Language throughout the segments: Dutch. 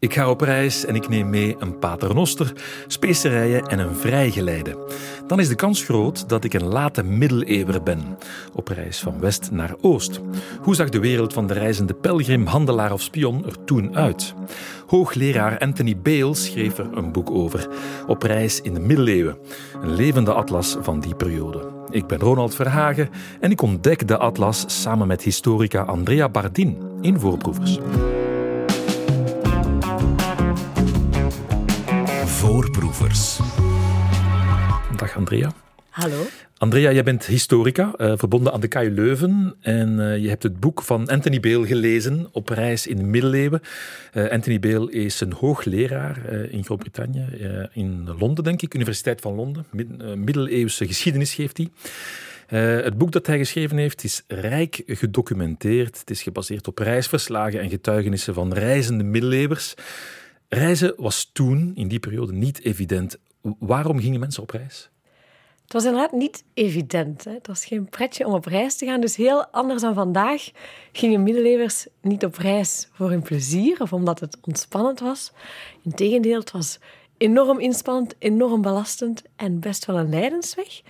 Ik ga op reis en ik neem mee een paternoster, specerijen en een vrijgeleide. Dan is de kans groot dat ik een late middeleeuwer ben, op reis van west naar oost. Hoe zag de wereld van de reizende pelgrim, handelaar of spion er toen uit? Hoogleraar Anthony Bale schreef er een boek over, Op reis in de middeleeuwen, een levende atlas van die periode. Ik ben Ronald Verhagen en ik ontdek de atlas samen met historica Andrea Bardin in Voorproevers. Voorproevers. Dag Andrea. Hallo. Andrea, jij bent historica, uh, verbonden aan de KU Leuven. En uh, je hebt het boek van Anthony Bale gelezen, Op reis in de middeleeuwen. Uh, Anthony Bale is een hoogleraar in Groot-Brittannië, in Londen denk ik, Universiteit van Londen. Mid middeleeuwse geschiedenis geeft hij. het boek dat hij geschreven heeft is rijk gedocumenteerd. Het is gebaseerd op reisverslagen en getuigenissen van reizende middeleeuwers. Reizen was toen, in die periode, niet evident. Waarom gingen mensen op reis? Het was inderdaad niet evident. Hè? Het was geen pretje om op reis te gaan. Dus heel anders dan vandaag gingen middeleeuwers niet op reis voor hun plezier of omdat het ontspannend was. Integendeel, het was enorm inspannend, enorm belastend en best wel een lijdensweg.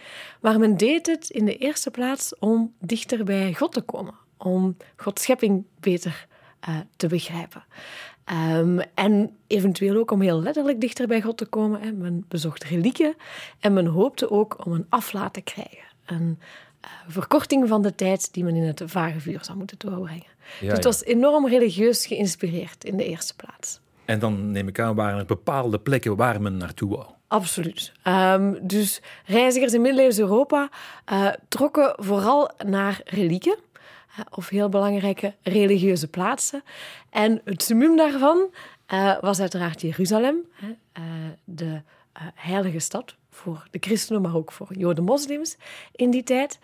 Maar men deed het in de eerste plaats om dichter bij God te komen, om Gods schepping beter uh, te begrijpen. Um, en eventueel ook om heel letterlijk dichter bij God te komen. Hè. Men bezocht relieken en men hoopte ook om een aflaat te krijgen. Een uh, verkorting van de tijd die men in het vage vuur zou moeten doorbrengen. Ja, dus het was enorm religieus geïnspireerd in de eerste plaats. En dan neem ik aan, waren er bepaalde plekken waar men naartoe wou? Absoluut. Um, dus reizigers in middeleeuws Europa uh, trokken vooral naar relieken of heel belangrijke religieuze plaatsen. En het summum daarvan uh, was uiteraard Jeruzalem, uh, de uh, heilige stad voor de christenen, maar ook voor joden moslims in die tijd.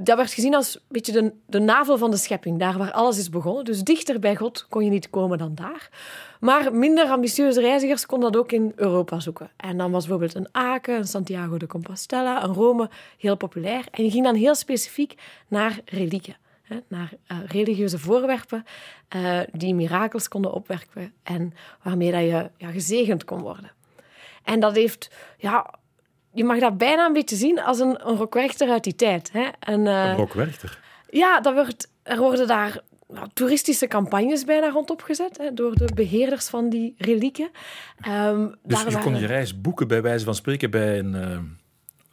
dat werd gezien als een beetje de, de navel van de schepping, daar waar alles is begonnen. Dus dichter bij God kon je niet komen dan daar. Maar minder ambitieuze reizigers konden dat ook in Europa zoeken. En dan was bijvoorbeeld een Aken, een Santiago de Compostela, een Rome heel populair. En je ging dan heel specifiek naar relieken naar uh, religieuze voorwerpen uh, die mirakels konden opwerken en waarmee dat je ja, gezegend kon worden. En dat heeft, ja, je mag dat bijna een beetje zien als een, een rockwerchter uit die tijd. Hè? En, uh, een rockwerchter? Ja, dat wordt, er worden daar nou, toeristische campagnes bijna rondop gezet hè, door de beheerders van die relieken. Um, dus je kon je reis boeken bij wijze van spreken bij een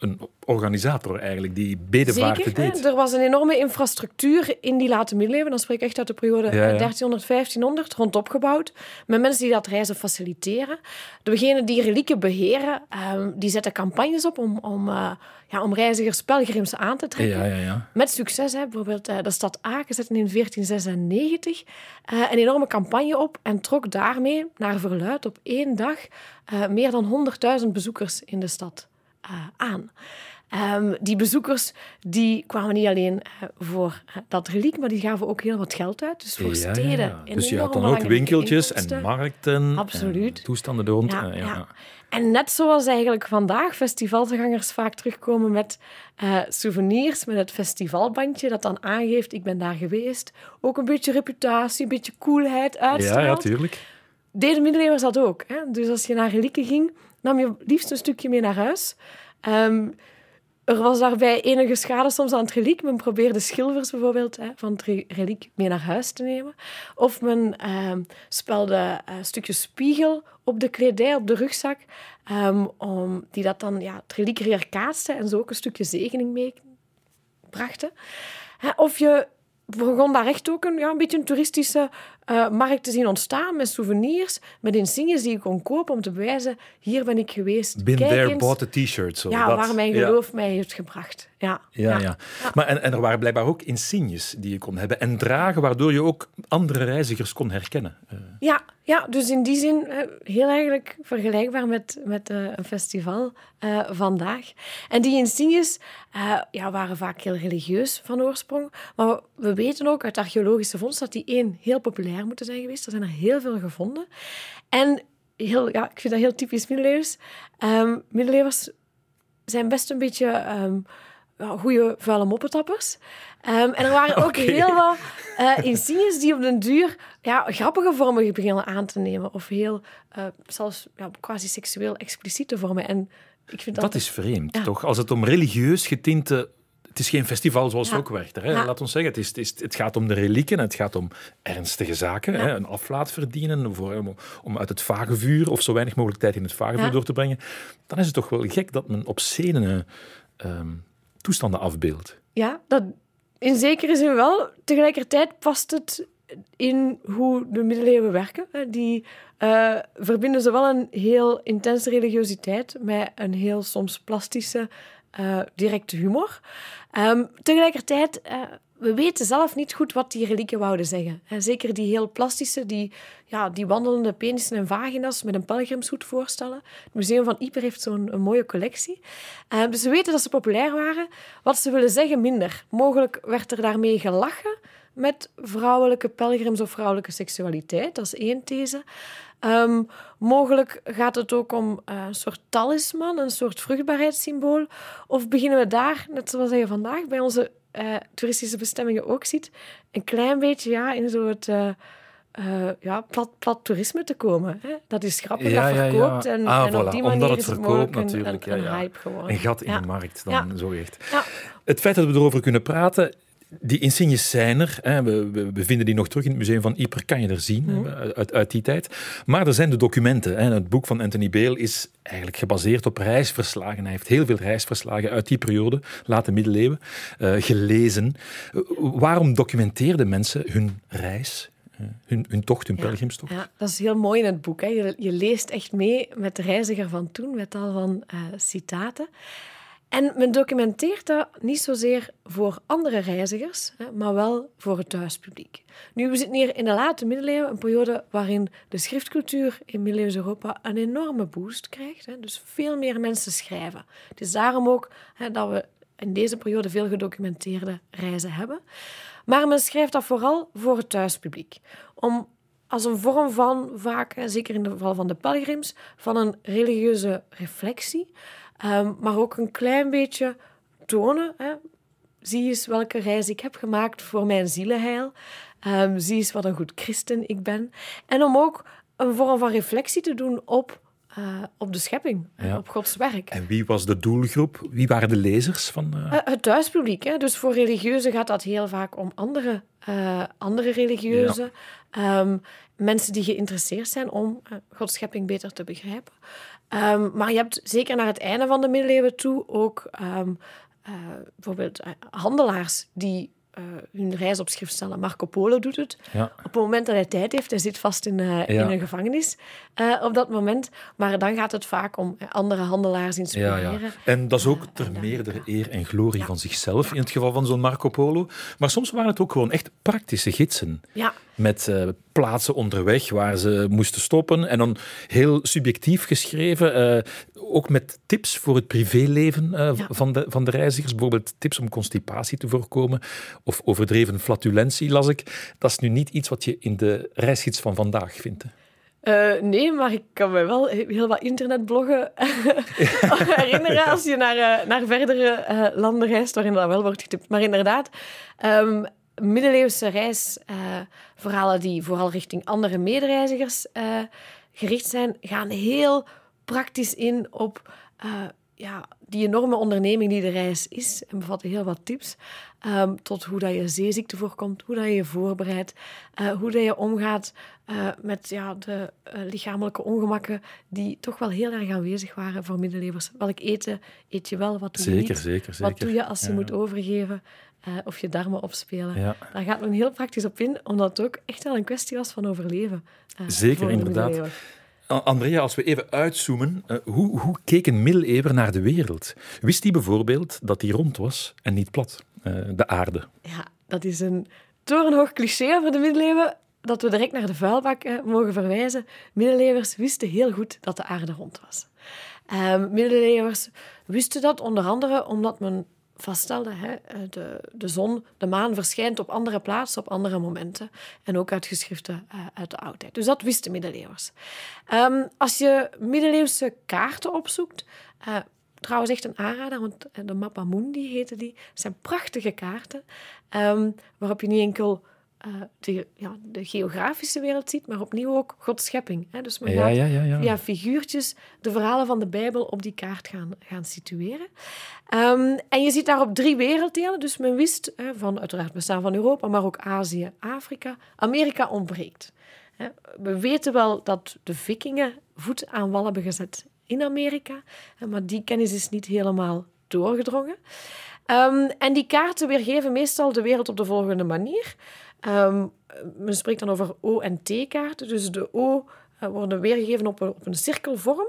een organisator eigenlijk, die bedevaarten deed. Er was een enorme infrastructuur in die late middeleeuwen, dan spreek ik echt uit de periode 1300, 1500, rondop gebouwd, met mensen die dat reizen faciliteren. Degenen die relieken beheren, uh, die zetten campagnes op om, om, uh, ja, om reizigers, pelgrims aan te trekken. Met succes. Hè. Bijvoorbeeld uh, de stad Aken zette in 1496 eh, een enorme campagne op en trok daarmee, naar verluid, op één dag meer dan 100.000 bezoekers in de stad. Eh, aan. Um, die bezoekers die kwamen niet alleen uh, voor uh, dat reliek, maar die gaven ook heel wat geld uit. Dus voor ja, steden. Ja. Dus je had dan ook winkeltjes en markten. Absoluut. En toestanden rond. Ja, En net zoals eigenlijk vandaag festivalgangers vaak terugkomen met souvenirs, met het festivalbandje dat dan aangeeft, ik ben daar geweest. Ook een beetje reputatie, een beetje coolheid uitstraalt. Ja, natuurlijk. Deden middeleeuwers dat ook. Hè? Dus als je naar relieken ging, nam je liefst een stukje mee naar huis. Um, er was daarbij enige schade soms aan het reliek. Men probeerde schilvers bijvoorbeeld hè, van het reliek mee naar huis te nemen. Of men um, spelde uh, een stukje spiegel op de kledij, op de rugzak, um, om, die dat dan ja, het reliek weer kaatste en zo ook een stukje zegening mee brachten. Of je begon daar echt ook een, ja, een beetje een toeristische uh, markt te zien ontstaan met souvenirs, met insignes die je kon kopen om te bewijzen, hier ben ik geweest. Been Kijk there, eens. bought a t-shirt. So ja, waar mijn geloof mij heeft gebracht. Ja, ja, ja. Maar, en, en er waren blijkbaar ook insignes die je kon hebben en dragen, waardoor je ook andere reizigers kon herkennen. Uh. Ja, ja, dus in die zin eh, heel eigenlijk vergelijkbaar met, met uh, een festival uh, vandaag. En die insignes ja, waren vaak heel religieus van oorsprong. Maar we weten ook uit archeologische vondsten dat die één heel populair moeten zijn geweest. Er zijn er heel veel gevonden. En heel, ja, ik vind dat heel typisch middeleeuws. Um, middeleeuwers zijn best een beetje... Um, ja, goede vuile moppetappers. Ehm, en er waren ook heel wat eh, insignes die op den duur ja, grappige vormen beginnen aan te nemen. Of heel, eh, zelfs ja, quasi seksueel expliciete vormen. En ik vind dat... Dat is vreemd, Ja. toch? Als het om religieus getinte... Het is geen festival zoals Ja. ook. Hè? Ja. Laat ons zeggen, het, is, het, is, het gaat om de relieken, het gaat om ernstige zaken. Ja. Hè? Een aflaat verdienen, voor, om, om uit het vagevuur of zo weinig mogelijk tijd in het vagevuur door te brengen. Dan is het toch wel gek dat men obscene ehm, toestanden afbeeldt. Ja, dat in zekere zin wel. Tegelijkertijd past het in hoe de middeleeuwen werken. Die eh, verbinden zowel een heel intense religiositeit met een heel soms plastische, eh, directe humor. Ehm, tegelijkertijd, eh, we weten zelf niet goed wat die relieken wouden zeggen. hè. zeker die heel plastische, die, ja, die wandelende penissen en vagina's met een pelgrimshoed voorstellen. Het Museum van Yper heeft zo'n mooie collectie. Eh, dus we weten dat ze populair waren. Wat ze willen zeggen, minder. Mogelijk werd er daarmee gelachen met vrouwelijke pelgrims of vrouwelijke seksualiteit. Dat is één these. Ehm, mogelijk gaat het ook om eh, een soort talisman, een soort vruchtbaarheidssymbool. Of beginnen we daar, net zoals je vandaag bij onze eh, toeristische bestemmingen ook ziet, een klein beetje ja, in zo'n uh, uh, ja, plat, plat toerisme te komen. Hè? Dat is grappig, Ja, dat ja, ja. verkoopt. En, Ah, en op die omdat manier het is het verkoopt een, natuurlijk, een, ja, een hype geworden. Een gat in de markt, dan zo echt. Het feit dat we erover kunnen praten, die insignes zijn er. Hè, we, we, we vinden die nog terug in het museum van Yper, kan je er zien, Mhm. uit, uit die tijd. Maar er zijn de documenten. Hè. Het boek van Anthony Bale is eigenlijk gebaseerd op reisverslagen. Hij heeft heel veel reisverslagen uit die periode, late middeleeuwen, eh, gelezen. Eh, waarom documenteerden mensen hun reis, eh, hun, hun tocht, hun Ja. pelgrimstocht? Ja, dat is heel mooi in het boek. Hè. Je, je leest echt mee met de reiziger van toen, met tal van citaten. En men documenteert dat niet zozeer voor andere reizigers, maar wel voor het thuispubliek. Nu, we zitten hier in de late middeleeuwen, een periode waarin de schriftcultuur in middeleeuws Europa een enorme boost krijgt. Dus veel meer mensen schrijven. Het is daarom ook dat we in deze periode veel gedocumenteerde reizen hebben. Maar men schrijft dat vooral voor het thuispubliek. Om als een vorm van, vaak, zeker in het geval van de pelgrims, van een religieuze reflectie. Ehm, maar ook een klein beetje tonen. Hè. Zie eens welke reis ik heb gemaakt voor mijn zielenheil. Ehm, zie eens wat een goed christen ik ben. En om ook een vorm van reflectie te doen op, eh, op de schepping, Ja. op Gods werk. En wie was de doelgroep? Wie waren de lezers van... eh, Eh, het thuispubliek. Hè? Dus voor religieuzen gaat dat heel vaak om andere, andere religieuzen. Ehm, mensen die geïnteresseerd zijn om Gods schepping beter te begrijpen. Ehm, maar je hebt zeker naar het einde van de middeleeuwen toe ook ehm, eh, bijvoorbeeld eh, handelaars die eh, hun reis op schrift stellen. Marco Polo doet het. ja. Op het moment dat hij tijd heeft, hij zit vast in, in een gevangenis op dat moment. Maar dan gaat het vaak om andere handelaars inspireren. ja. En dat is ook ter meerdere eer en glorie van zichzelf, in het geval van zo'n Marco Polo. Maar soms waren het ook gewoon echt praktische gidsen. Ja, Met plaatsen onderweg waar ze moesten stoppen. En dan heel subjectief geschreven. eh, ook met tips voor het privéleven eh, Ja. van, de, van de reizigers. Bijvoorbeeld tips om constipatie te voorkomen. Of overdreven flatulentie, las ik. Dat is nu niet iets wat je in de reisgids van vandaag vindt. hè. Eh, nee, maar ik kan me wel heel wat internetbloggen herinneren als je naar, naar verdere eh, landen reist waarin dat wel wordt getipt. Maar inderdaad, ehm, middeleeuwse reisverhalen die vooral richting andere medereizigers eh, gericht zijn, gaan heel praktisch in op eh, ja, die enorme onderneming die de reis is en bevatten heel wat tips. ehm, tot hoe dat je zeeziekte voorkomt, hoe dat je je voorbereidt, eh, hoe dat je omgaat met ja, de lichamelijke ongemakken die toch wel heel erg aanwezig waren voor middeleeuwers. Welk eten eet je wel, wat doe je Zeker, niet? zeker, Wat zeker. doe je als je Ja. moet overgeven eh, of je darmen opspelen? Ja. Daar gaat men heel praktisch op in, omdat het ook echt wel een kwestie was van overleven. eh, Zeker, inderdaad. Andrea, als we even uitzoomen, eh, hoe, hoe keek een middeleeuwer naar de wereld? Wist hij bijvoorbeeld dat die rond was en niet plat, de aarde? Ja, dat is een torenhoog cliché over de middeleeuwen, dat we direct naar de vuilbak mogen verwijzen. Middeleeuwers wisten heel goed dat de aarde rond was. Ehm, middeleeuwers wisten dat onder andere omdat men vaststelde, hè, eh, de, de zon, de maan verschijnt op andere plaatsen, op andere momenten. En ook uit geschriften eh, uit de oudheid. Dus dat wisten middeleeuwers. Ehm, als je middeleeuwse kaarten opzoekt, eh, trouwens echt een aanrader, want de Mappa Mundi heette die. Zijn prachtige kaarten, ehm, waarop je niet enkel uh, de, ja, de geografische wereld ziet, maar opnieuw ook Gods schepping. Hè? Dus men Ja, gaat ja, ja, ja. via figuurtjes de verhalen van de Bijbel op die kaart gaan, gaan situeren. Ehm, en je ziet daarop drie werelddelen. Dus men wist hè, van uiteraard het bestaan van Europa, maar ook Azië, Afrika. Amerika ontbreekt. Hè. We weten wel dat de vikingen voet aan wal hebben gezet in Amerika, maar die kennis is niet helemaal doorgedrongen. Ehm, en die kaarten weergeven meestal de wereld op de volgende manier. Ehm, men spreekt dan over O- en T-kaarten. Dus de O eh, worden weergegeven op een, op een cirkelvorm.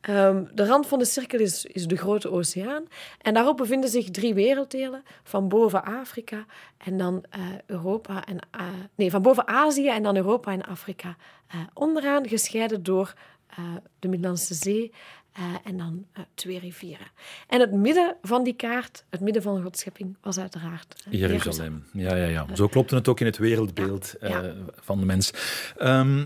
Ehm, de rand van de cirkel is, is de grote oceaan. En daarop bevinden zich drie werelddelen. Van boven Afrika en dan eh, Europa. En, eh, nee, van boven Azië en dan Europa en Afrika. onderaan gescheiden door de Middellandse Zee. Eh, en dan eh, twee rivieren. En het midden van die kaart, het midden van Gods schepping, was uiteraard eh, Jeruzalem. Ja, ja, ja. Zo klopte het ook in het wereldbeeld Ja, ja. van de mens. Ehm,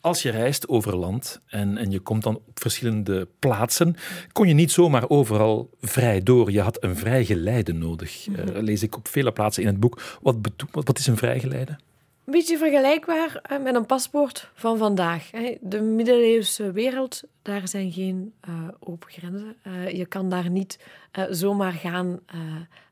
als je reist over land en, en je komt dan op verschillende plaatsen, kon je niet zomaar overal vrij door. Je had een vrijgeleide nodig. Mhm. Lees ik op vele plaatsen in het boek. Wat, wat is een vrijgeleide? Een beetje vergelijkbaar eh, met een paspoort van vandaag. De middeleeuwse wereld, daar zijn geen eh, open grenzen. Eh, je kan daar niet zomaar gaan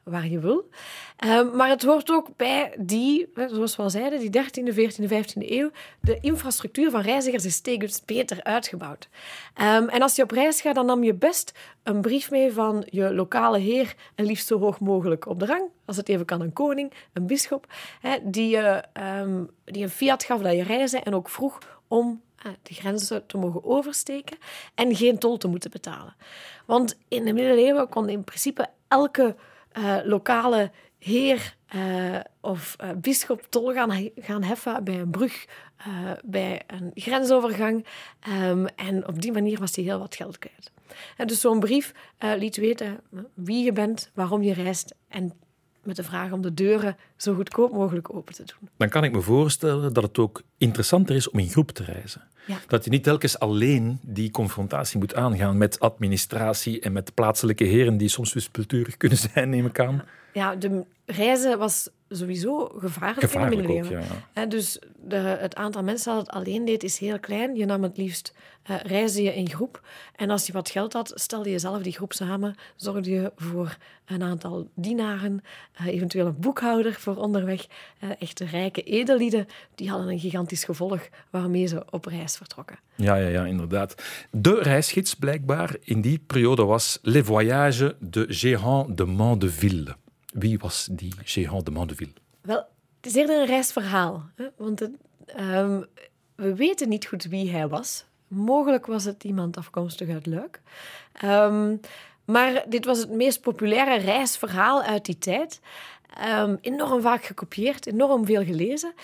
waar je wil. Eh, maar het hoort ook bij die, zoals we al zeiden, die 13e, 14e, 15e eeuw. De infrastructuur van reizigers is steeds beter uitgebouwd. Ehm, en als je op reis gaat, dan nam je best een brief mee van je lokale heer, en liefst zo hoog mogelijk op de rang. Als het even kan, een koning, een bisschop, hè, die, je, ehm, die een fiat gaf dat je reizen en ook vroeg om eh, de grenzen te mogen oversteken en geen tol te moeten betalen. Want in de middeleeuwen kon in principe elke eh, lokale heer eh, of eh bisschop tol gaan, gaan heffen bij een brug, bij een grensovergang. Ehm, en op die manier was hij heel wat geld kwijt. En dus zo'n brief liet weten wie je bent, waarom je reist en met de vraag om de deuren zo goedkoop mogelijk open te doen. Dan kan ik me voorstellen dat het ook interessanter is om in groep te reizen. Ja. Dat je niet telkens alleen die confrontatie moet aangaan met administratie en met plaatselijke heren die soms wispelturig kunnen zijn, neem ik aan. Ja, de reizen was sowieso gevaarlijk, Gevaarlijk in de ook, middeleeuwen. ja. Hè, dus de, het aantal mensen dat het alleen deed is heel klein. Je nam het liefst, eh reisde je in groep. En als je wat geld had, stelde je zelf die groep samen. Zorgde je voor een aantal dienaren, eh, eventueel een boekhouder voor onderweg. Eh, echte rijke edellieden, die hadden een gigantisch gevolg waarmee ze op reis vertrokken. Ja, ja, ja, inderdaad. De reisgids blijkbaar in die periode was Les Voyages de Gérant de Mandeville. Wie was die Gérant de Mandeville? Wel, het is eerder een reisverhaal. Hè? Want ehm, we weten niet goed wie hij was. Mogelijk was het iemand afkomstig uit Luik. Ehm, maar dit was het meest populaire reisverhaal uit die tijd. Ehm, enorm vaak gekopieerd, enorm veel gelezen.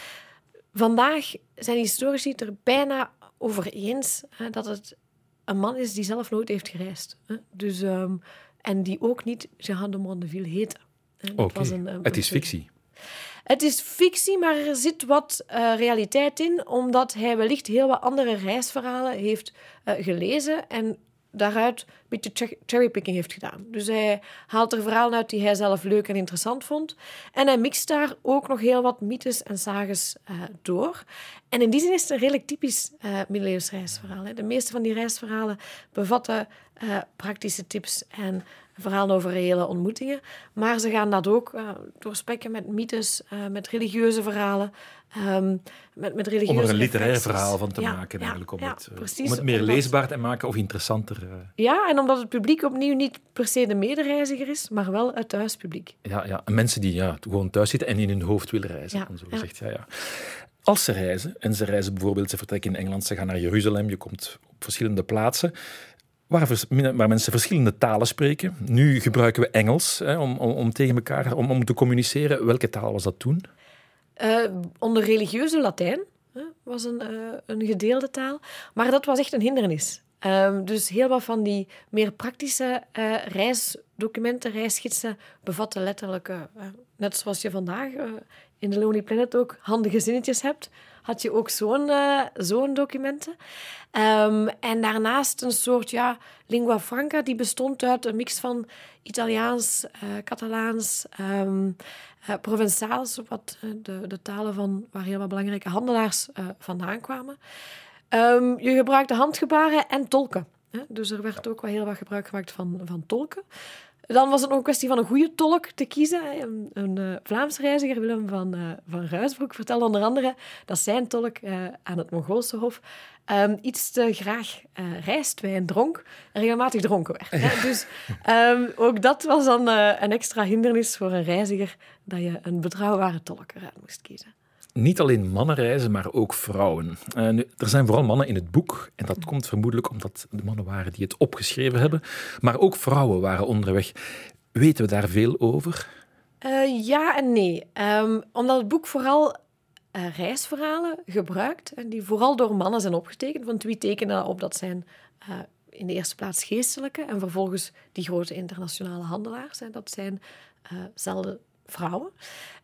Vandaag zijn historici er bijna over eens hè, dat het een man is die zelf nooit heeft gereisd. Hè? Dus, en die ook niet Jean de Mondeville heette. Een, een- het is fictie. het is fictie, maar er zit wat eh, realiteit in, omdat hij wellicht heel wat andere reisverhalen heeft eh, gelezen en daaruit een beetje che- cherrypicking heeft gedaan. Dus hij haalt er verhalen uit die hij zelf leuk en interessant vond. En hij mixt daar ook nog heel wat mythes en sages eh, door. En in die zin is het een redelijk typisch eh middeleeuws reisverhaal. Hè. De meeste van die reisverhalen bevatten praktische tips en verhalen over reële ontmoetingen. Maar ze gaan dat ook eh, doorspekken met mythes, eh, met religieuze verhalen, ehm, met, met religieuze Om er een literair reflecties. verhaal van te Ja, maken, ja, eigenlijk. Om, ja, het, eh, precies, om het meer omdat- leesbaar te maken of interessanter. Ja, en omdat het publiek opnieuw niet per se de medereiziger is, maar wel het thuispubliek. ja, ja. En mensen die ja, gewoon thuis zitten en in hun hoofd willen reizen. Dan zo gezegd. Ja, ja. Als ze reizen, en ze reizen bijvoorbeeld, ze vertrekken in Engeland, ze gaan naar Jeruzalem, je komt op verschillende plaatsen, waar, mensen verschillende talen spreken. Nu gebruiken we Engels hè, om, om, tegen elkaar om, om te communiceren. Welke taal was dat toen? Eh, onder religieuze Latijn hè, was een, eh, een gedeelde taal, maar dat was echt een hindernis. Ehm, dus heel wat van die meer praktische eh, reisdocumenten, reisgidsen, bevatten letterlijk, net zoals je vandaag in de Lonely Planet ook handige zinnetjes hebt, had je ook zo'n uh, zo'n documenten. Um, en daarnaast een soort ja, lingua franca, die bestond uit een mix van Italiaans, uh, Catalaans, um, uh, Provençaals, wat de, de talen van waar heel wat belangrijke handelaars vandaan kwamen. Um, je gebruikte handgebaren en tolken. Hè? Dus er werd ook wel heel wat gebruik gemaakt van, van tolken. Dan was het nog een kwestie van een goede tolk te kiezen. Een, een uh, Vlaams reiziger, Willem van, uh, van Ruisbroek, vertelde onder andere dat zijn tolk uh, aan het Mongoolse Hof um, iets te graag rijstwijn dronk en regelmatig dronken werd. Hè? Dus um, ook dat was dan een extra hindernis voor een reiziger dat je een betrouwbare tolk eruit moest kiezen niet alleen mannen reizen, maar ook vrouwen. Nu, er zijn vooral mannen in het boek, en dat komt vermoedelijk omdat de mannen waren die het opgeschreven hebben, maar ook vrouwen waren onderweg. Weten we daar veel over? Uh, ja en nee. Um, omdat het boek vooral uh, reisverhalen gebruikt, en die vooral door mannen zijn opgetekend, want wie tekenen op dat zijn in de eerste plaats geestelijke en vervolgens die grote internationale handelaars. Hè, dat zijn zelden vrouwen,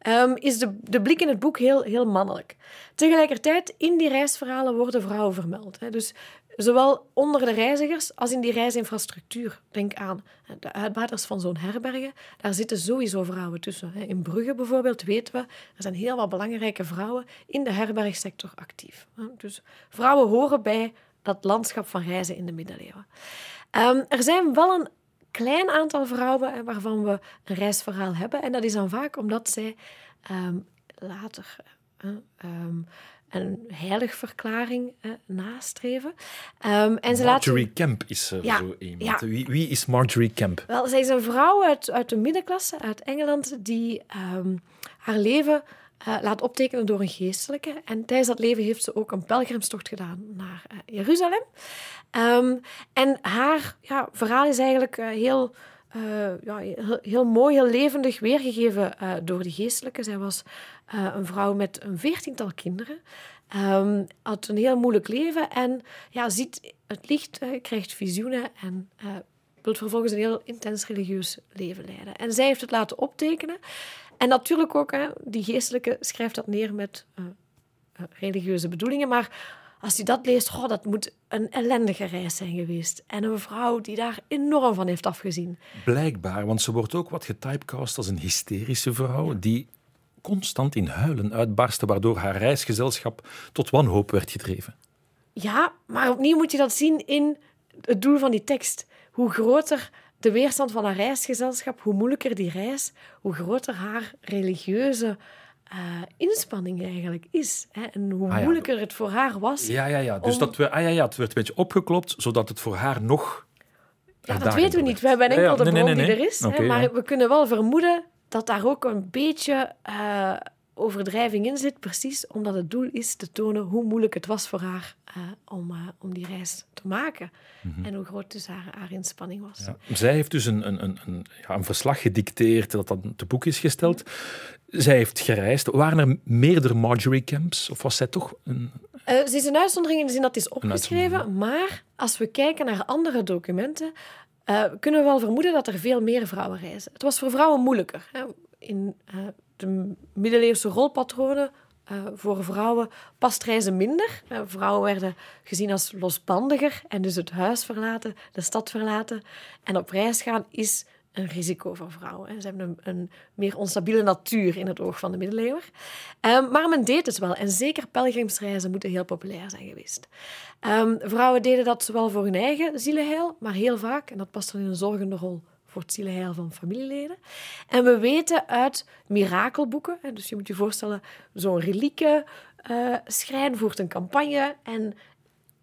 um, is de, blik in het boek heel, heel mannelijk. Tegelijkertijd, in die reisverhalen worden vrouwen vermeld. Hè. Dus zowel onder de reizigers als in die reisinfrastructuur. Denk aan de uitbaters van zo'n herbergen. Daar zitten sowieso vrouwen tussen. In Brugge bijvoorbeeld weten we, er zijn heel wat belangrijke vrouwen in de herbergsector actief. Dus vrouwen horen bij dat landschap van reizen in de middeleeuwen. Um, er zijn wel een klein aantal vrouwen waarvan we een reisverhaal hebben. En dat is dan vaak omdat zij um, later uh, um, een heiligverklaring uh, nastreven. Um, en ze Marjorie laten... Kemp is uh, ja, zo iemand. Ja. Wie, wie, is Marjorie Kemp? Wel, zij is een vrouw uit, uit de middenklasse, uit Engeland, die haar leven uh, laat optekenen door een geestelijke. En tijdens dat leven heeft ze ook een pelgrimstocht gedaan naar uh, Jeruzalem. Um, en haar ja, verhaal is eigenlijk uh, heel, ja, heel, heel, mooi, heel levendig weergegeven door de geestelijke. Zij was een vrouw met een veertiental kinderen. Um, had een heel moeilijk leven en ja, ziet het licht, krijgt visioenen en wil vervolgens een heel intens religieus leven leiden. En zij heeft het laten optekenen. En natuurlijk ook, hè, die geestelijke schrijft dat neer met uh, religieuze bedoelingen. Maar als je dat leest, oh, dat moet een ellendige reis zijn geweest. En een vrouw die daar enorm van heeft afgezien. Blijkbaar, want ze wordt ook wat getypecast als een hysterische vrouw die constant in huilen uitbarstte, waardoor haar reisgezelschap tot wanhoop werd gedreven. Ja, maar opnieuw moet je dat zien in het doel van die tekst. Hoe groter de weerstand van haar reisgezelschap, hoe moeilijker die reis, hoe groter haar religieuze uh, inspanning eigenlijk is. Hè? En hoe ah, moeilijker het voor haar was. Ja, ja, ja. Dus dat we, ah, ja, ja, het werd een beetje opgeklopt, zodat het voor haar nog. Ja, dat weten we niet. We hebben enkel de bron die er is. hè? Maar we kunnen wel vermoeden dat daar ook een beetje uh, overdrijving in zit, precies omdat het doel is te tonen hoe moeilijk het was voor haar uh, om, uh, om die reis te maken. Mm -hmm. En hoe groot dus haar, haar inspanning was. Ja. Zij heeft dus een, een, een, ja, een verslag gedicteerd dat dan te boek is gesteld. Zij heeft gereisd. Waren er meerdere Marjorie Camps? Of was zij toch een... Uh, ze is een uitzondering in de zin dat het is opgeschreven. Maar als we kijken naar andere documenten, kunnen we wel vermoeden dat er veel meer vrouwen reizen. Het was voor vrouwen moeilijker. Hè. In de middeleeuwse rolpatronen uh, voor vrouwen past reizen minder. Uh, vrouwen werden gezien als losbandiger en dus het huis verlaten, de stad verlaten. En op reis gaan is een risico voor vrouwen. Ze hebben een, een, meer onstabiele natuur in het oog van de middeleeuwen. Um, maar men deed het wel. En zeker pelgrimsreizen moeten heel populair zijn geweest. Um, vrouwen deden dat zowel voor hun eigen zielenheil, maar heel vaak, en dat past dan in een zorgende rol voor het zielenheil van familieleden. En we weten uit mirakelboeken, dus je moet je voorstellen, zo'n relieken uh, schrijn voert een campagne en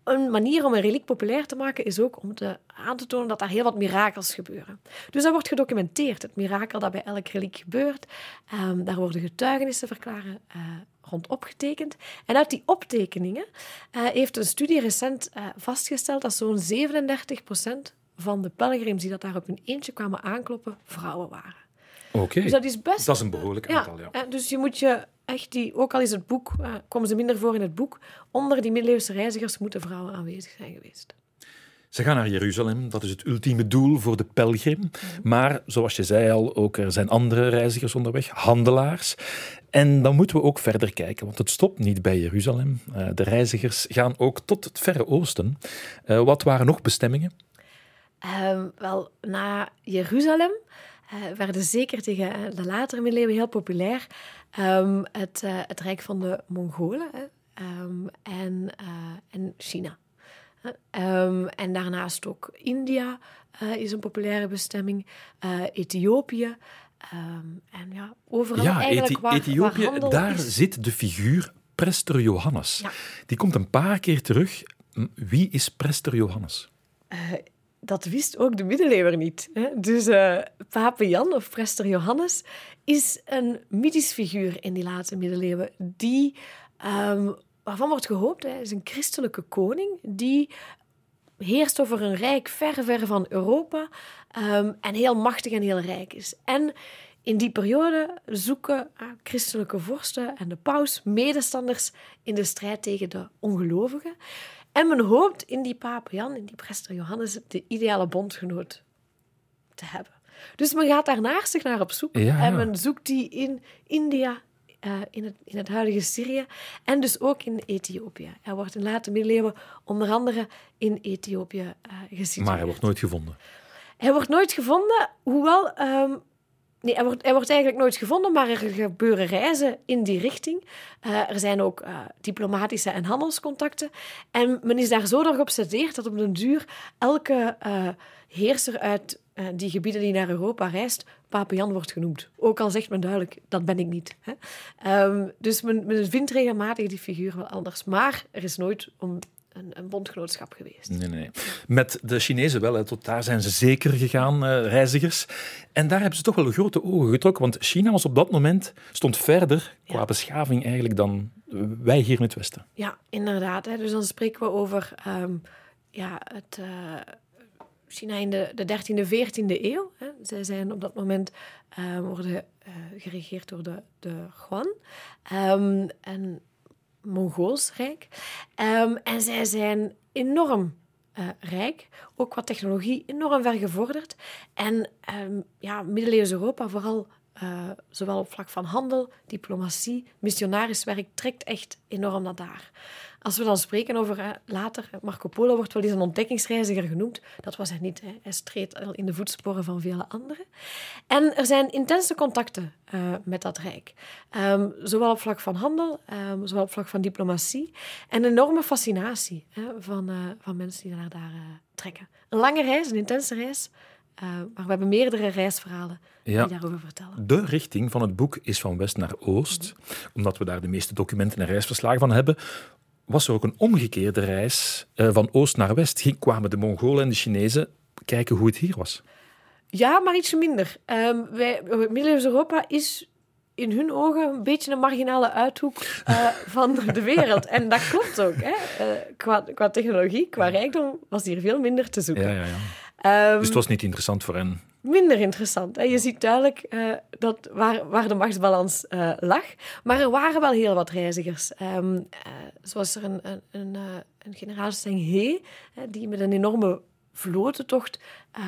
een manier om een reliek populair te maken is ook om te, aan te tonen dat er heel wat mirakels gebeuren. Dus dat wordt gedocumenteerd, het mirakel dat bij elk reliek gebeurt. Um, daar worden getuigenissen verklaren uh, rond opgetekend. En uit die optekeningen uh, heeft een studie recent vastgesteld dat zo'n 37 van de pelgrims die dat daar op hun eentje kwamen aankloppen, vrouwen waren. Oké. Dus dat is best... Dat is een behoorlijk aantal, ja. Dus je moet je echt die... Ook al is het boek... komen ze minder voor in het boek. Onder die middeleeuwse reizigers moeten vrouwen aanwezig zijn geweest. Ze gaan naar Jeruzalem, dat is het ultieme doel voor de pelgrim. Maar zoals je zei al, ook er zijn andere reizigers onderweg, handelaars. En dan moeten we ook verder kijken, want het stopt niet bij Jeruzalem. Uh, de reizigers gaan ook tot het Verre Oosten. Uh, wat waren nog bestemmingen? Uh, wel, na Jeruzalem uh, werden zeker tegen de latere middeleeuwen heel populair um, het, het Rijk van de Mongolen um, en, en China. Um, en daarnaast ook India uh, is een populaire bestemming, uh, Ethiopië. Um, en ja, overal ja, eigenlijk Ethi waar, Ethiopië, waar daar is. zit de figuur Prester Johannes. Ja. Die komt een paar keer terug. Wie is Prester Johannes? Dat wist ook de middeleeuwen niet. Hè? Dus uh, Pape Jan of Prester Johannes is een mythisch figuur in die late middeleeuwen die um, waarvan wordt gehoopt, hij is een christelijke koning die heerst over een rijk ver, ver van Europa um, en heel machtig en heel rijk is. En in die periode zoeken uh, christelijke vorsten en de paus medestanders in de strijd tegen de ongelovigen. En men hoopt in die pape Jan, in die prester Johannes, de ideale bondgenoot te hebben. Dus men gaat daar naastig naar op zoek Ja. en men zoekt die in India, uh, in, het, in het huidige Syrië en dus ook in Ethiopië. Hij wordt in late middeleeuwen onder andere in Ethiopië uh, gesitueerd. Maar hij wordt nooit gevonden. Hij wordt nooit gevonden, hoewel... Um, nee, hij wordt, hij wordt eigenlijk nooit gevonden, maar er gebeuren reizen in die richting. Uh, er zijn ook uh, diplomatische en handelscontacten. En men is daar zo door geobsedeerd dat op den duur elke uh, heerser uit die gebieden die naar Europa reist, Pape Jan wordt genoemd. Ook al zegt men duidelijk, dat ben ik niet. Hè? Um, dus men, men vindt regelmatig die figuur wel anders. Maar er is nooit om een, een, bondgenootschap geweest. Nee, nee. Met de Chinezen wel, hè. tot daar zijn ze zeker gegaan, uh, reizigers. En daar hebben ze toch wel grote ogen getrokken, want China was op dat moment, stond verder qua ja. beschaving eigenlijk dan wij hier in het Westen. Ja, inderdaad. Hè. Dus dan spreken we over um, ja, het... Uh, China in de, de 13e, 14e eeuw. Hè. Zij zijn op dat moment uh, worden uh, geregeerd door de, de Yuan. Um, en Mongools rijk. Um, en zij zijn enorm uh, rijk, ook qua technologie enorm ver gevorderd. En um, ja, middeleeuws Europa, vooral uh, zowel op vlak van handel, diplomatie, missionariswerk, trekt echt enorm naar daar. Als we dan spreken over later, Marco Polo wordt wel eens een ontdekkingsreiziger genoemd. Dat was hij niet. Hè. Hij streed al in de voetsporen van vele anderen. En er zijn intense contacten uh, met dat rijk. Um, zowel op vlak van handel, um, zowel op vlak van diplomatie. En een enorme fascinatie hè, van, uh, van mensen die naar daar trekken. Een lange reis, een intense reis. Maar we hebben meerdere reisverhalen ja. die daarover vertellen. De richting van het boek is van west naar oost. Mm -hmm. Omdat we daar de meeste documenten en reisverslagen van hebben was er ook een omgekeerde reis uh, van oost naar west. Ging, kwamen de Mongolen en de Chinezen kijken hoe het hier was. Ja, maar ietsje minder. Um, wij, middeleeuws Europa is in hun ogen een beetje een marginale uithoek uh, van de wereld. En dat klopt ook. Hè? Uh, qua, qua, technologie, qua rijkdom was hier veel minder te zoeken. Ja, ja, ja. Um, dus het was niet interessant voor hen. Minder interessant. Je ziet duidelijk uh, dat waar, waar de machtsbalans uh, lag. Maar er waren wel heel wat reizigers. Um, uh, zoals er een, een, een, een generaal Zheng He, die met een enorme vlotentocht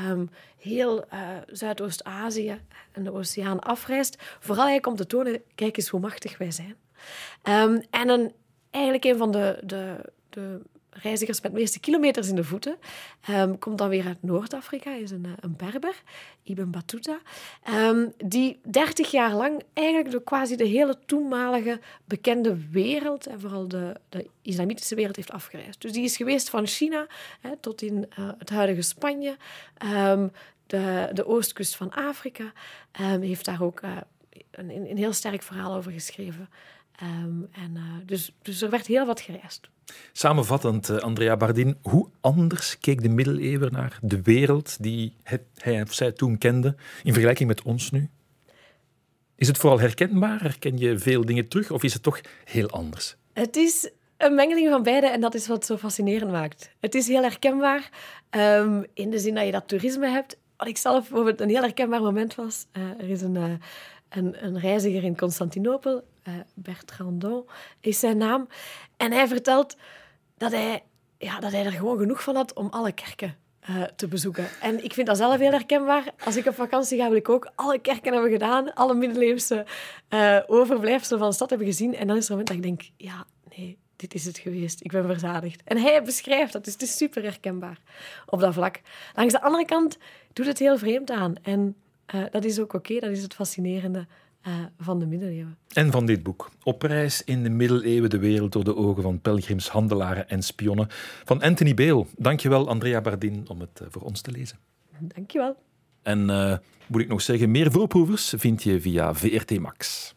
um, heel Zuidoost-Azië en de oceaan afreist. Vooral hij komt te tonen, kijk eens hoe machtig wij zijn. Um, en een, eigenlijk een van de, de, de reizigers met de meeste kilometers in de voeten. Um, komt dan weer uit Noord-Afrika, is een, een Berber, Ibn Battuta. Um, die 30 jaar lang eigenlijk de, quasi de hele toenmalige bekende wereld, en vooral de, de islamitische wereld, heeft afgereisd. Dus die is geweest van China tot in uh, het huidige Spanje, um, de, de oostkust van Afrika. heeft daar ook uh, een, een heel sterk verhaal over geschreven. En, dus, dus er werd heel wat gereisd. Samenvattend, uh, Andrea Bardin, hoe anders keek de middeleeuwen naar de wereld die hij of zij toen kende in vergelijking met ons nu? Is het vooral herkenbaar? Herken je veel dingen terug of is het toch heel anders? Het is een mengeling van beide en dat is wat het zo fascinerend maakt. Het is heel herkenbaar um, in de zin dat je dat toerisme hebt. Wat ik zelf bijvoorbeeld een heel herkenbaar moment was. Uh, er is een, uh, een, een reiziger in Constantinopel, uh, Bertrandon is zijn naam. En hij vertelt dat hij ja, dat hij er gewoon genoeg van had om alle kerken eh, te bezoeken. En ik vind dat zelf heel herkenbaar. Als ik op vakantie ga, wil ik ook alle kerken hebben gedaan, alle middeleeuwse uh, overblijfselen van de stad hebben gezien. En dan is er een moment dat ik denk, ja, nee, dit is het geweest. Ik ben verzadigd. En hij beschrijft dat, dus het is super herkenbaar op dat vlak. Langs de andere kant doet het heel vreemd aan. En dat is ook oké, dat is het fascinerende uh, van de middeleeuwen. En van dit boek. Op reis in de middeleeuwen, de wereld door de ogen van pelgrims, handelaren en spionnen. Van Anthony Beel. Dankjewel, Andrea Bardin, om het uh, voor ons te lezen. Dankjewel. En uh, moet ik nog zeggen, meer voorproevers vind je via VRT Max.